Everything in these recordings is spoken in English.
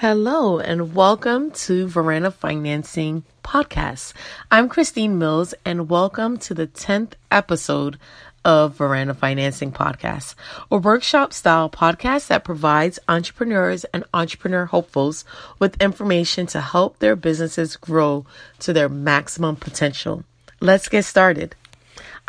Hello and welcome to Veranda Financing Podcast. I'm Christine Mills and welcome to the 10th episode of Veranda Financing Podcast, a workshop style podcast that provides entrepreneurs and entrepreneur hopefuls with information to help their businesses grow to their maximum potential. Let's get started.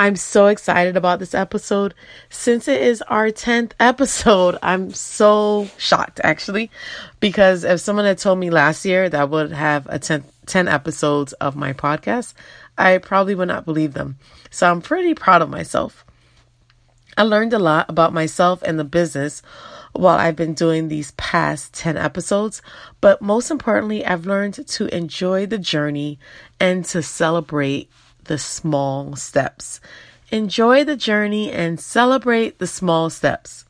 I'm so excited about this episode. Since it is our 10th episode, I'm so shocked actually, because if someone had told me last year that I would have a 10, 10 episodes of my podcast, I probably would not believe them. So I'm pretty proud of myself. I learned a lot about myself and the business while I've been doing these past 10 episodes, but most importantly, I've learned to enjoy the journey and to celebrate the small steps. Enjoy the journey and celebrate the small steps.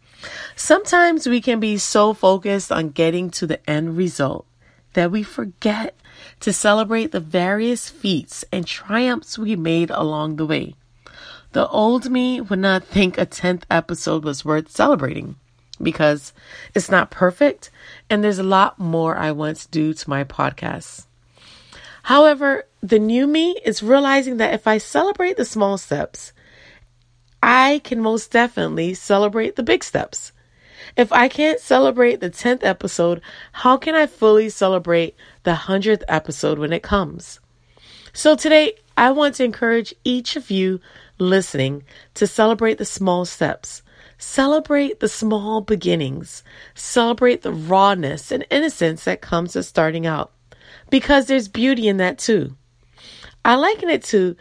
Sometimes we can be so focused on getting to the end result that we forget to celebrate the various feats and triumphs we made along the way. The old me would not think a 10th episode was worth celebrating because it's not perfect and there's a lot more I want to do to my podcast. However, the new me is realizing that if I celebrate the small steps, I can most definitely celebrate the big steps. If I can't celebrate the 10th episode, how can I fully celebrate the 100th episode when it comes? So today, I want to encourage each of you listening to celebrate the small steps. Celebrate the small beginnings. Celebrate the rawness and innocence that comes with starting out. Because there's beauty in that too. I liken it to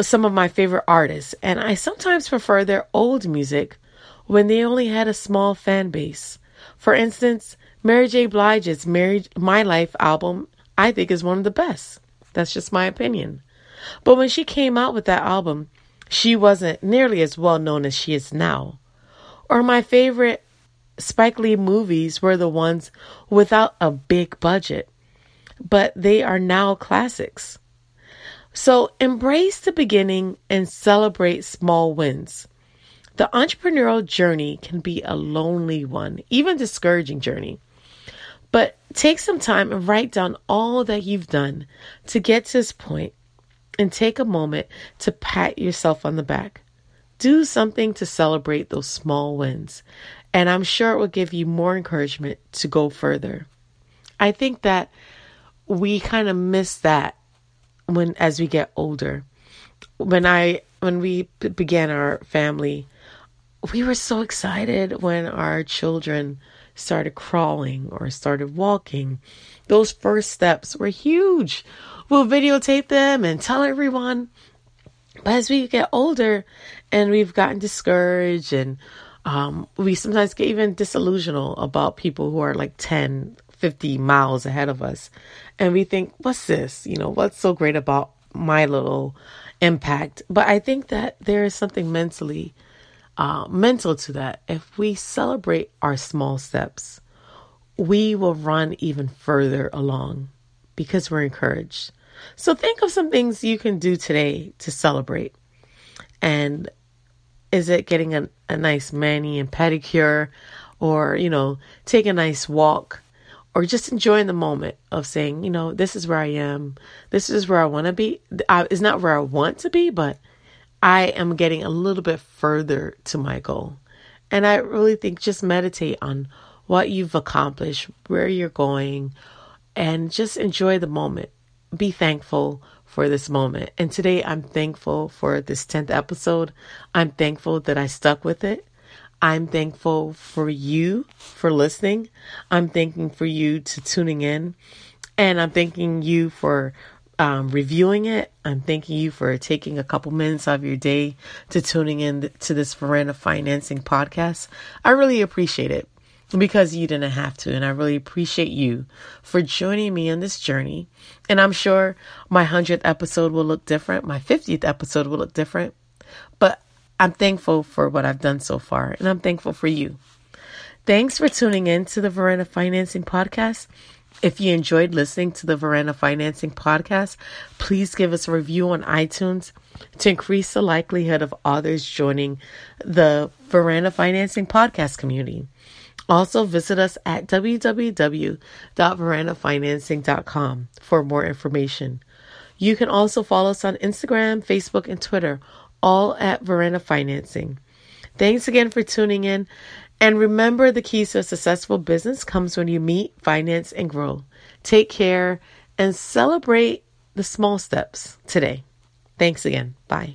some of my favorite artists, and I sometimes prefer their old music when they only had a small fan base. For instance, Mary J. Blige's Mary, My Life album, I think, is one of the best. That's just my opinion. But when she came out with that album, she wasn't nearly as well known as she is now. Or my favorite Spike Lee movies were the ones without a big budget, but they are now classics. So embrace the beginning and celebrate small wins. The entrepreneurial journey can be a lonely one, even discouraging journey. But take some time and write down all that you've done to get to this point and take a moment to pat yourself on the back. Do something to celebrate those small wins, and I'm sure it will give you more encouragement to go further. I think that we kind of miss that when as we get older. When I when we began our family, we were so excited when our children started crawling or started walking. Those first steps were huge. We'll videotape them and tell everyone. But as we get older and we've gotten discouraged and um, we sometimes get even disillusional about people who are like 10, 50 miles ahead of us. And we think, what's this? You know, what's so great about my little impact? But I think that there is something mentally, uh, mental to that. If we celebrate our small steps, we will run even further along because we're encouraged. So think of some things you can do today to celebrate. And is it getting a, a nice mani and pedicure or, you know, take a nice walk? Or just enjoying the moment of saying, you know, this is where I am. This is where I want to be. I, it's not where I want to be, but I am getting a little bit further to my goal. And I really think just meditate on what you've accomplished, where you're going, and just enjoy the moment. Be thankful for this moment. And today I'm thankful for this 10th episode. I'm thankful that I stuck with it. I'm thankful for you for listening. I'm thanking for you to tuning in. And I'm thanking you for um, reviewing it. I'm thanking you for taking a couple minutes of your day to tuning in to this Veranda Financing podcast. I really appreciate it because you didn't have to. And I really appreciate you for joining me on this journey. And I'm sure my 100th episode will look different, my 50th episode will look different. But I'm thankful for what I've done so far, and I'm thankful for you. Thanks for tuning in to the Veranda Financing Podcast. If you enjoyed listening to the Veranda Financing Podcast, please give us a review on iTunes to increase the likelihood of others joining the Veranda Financing Podcast community. Also, visit us at www.verandafinancing.com for more information. You can also follow us on Instagram, Facebook, and Twitter, all at Veranda Financing. Thanks again for tuning in. And remember, the keys to a successful business comes when you meet, finance, and grow. Take care and celebrate the small steps today. Thanks again. Bye.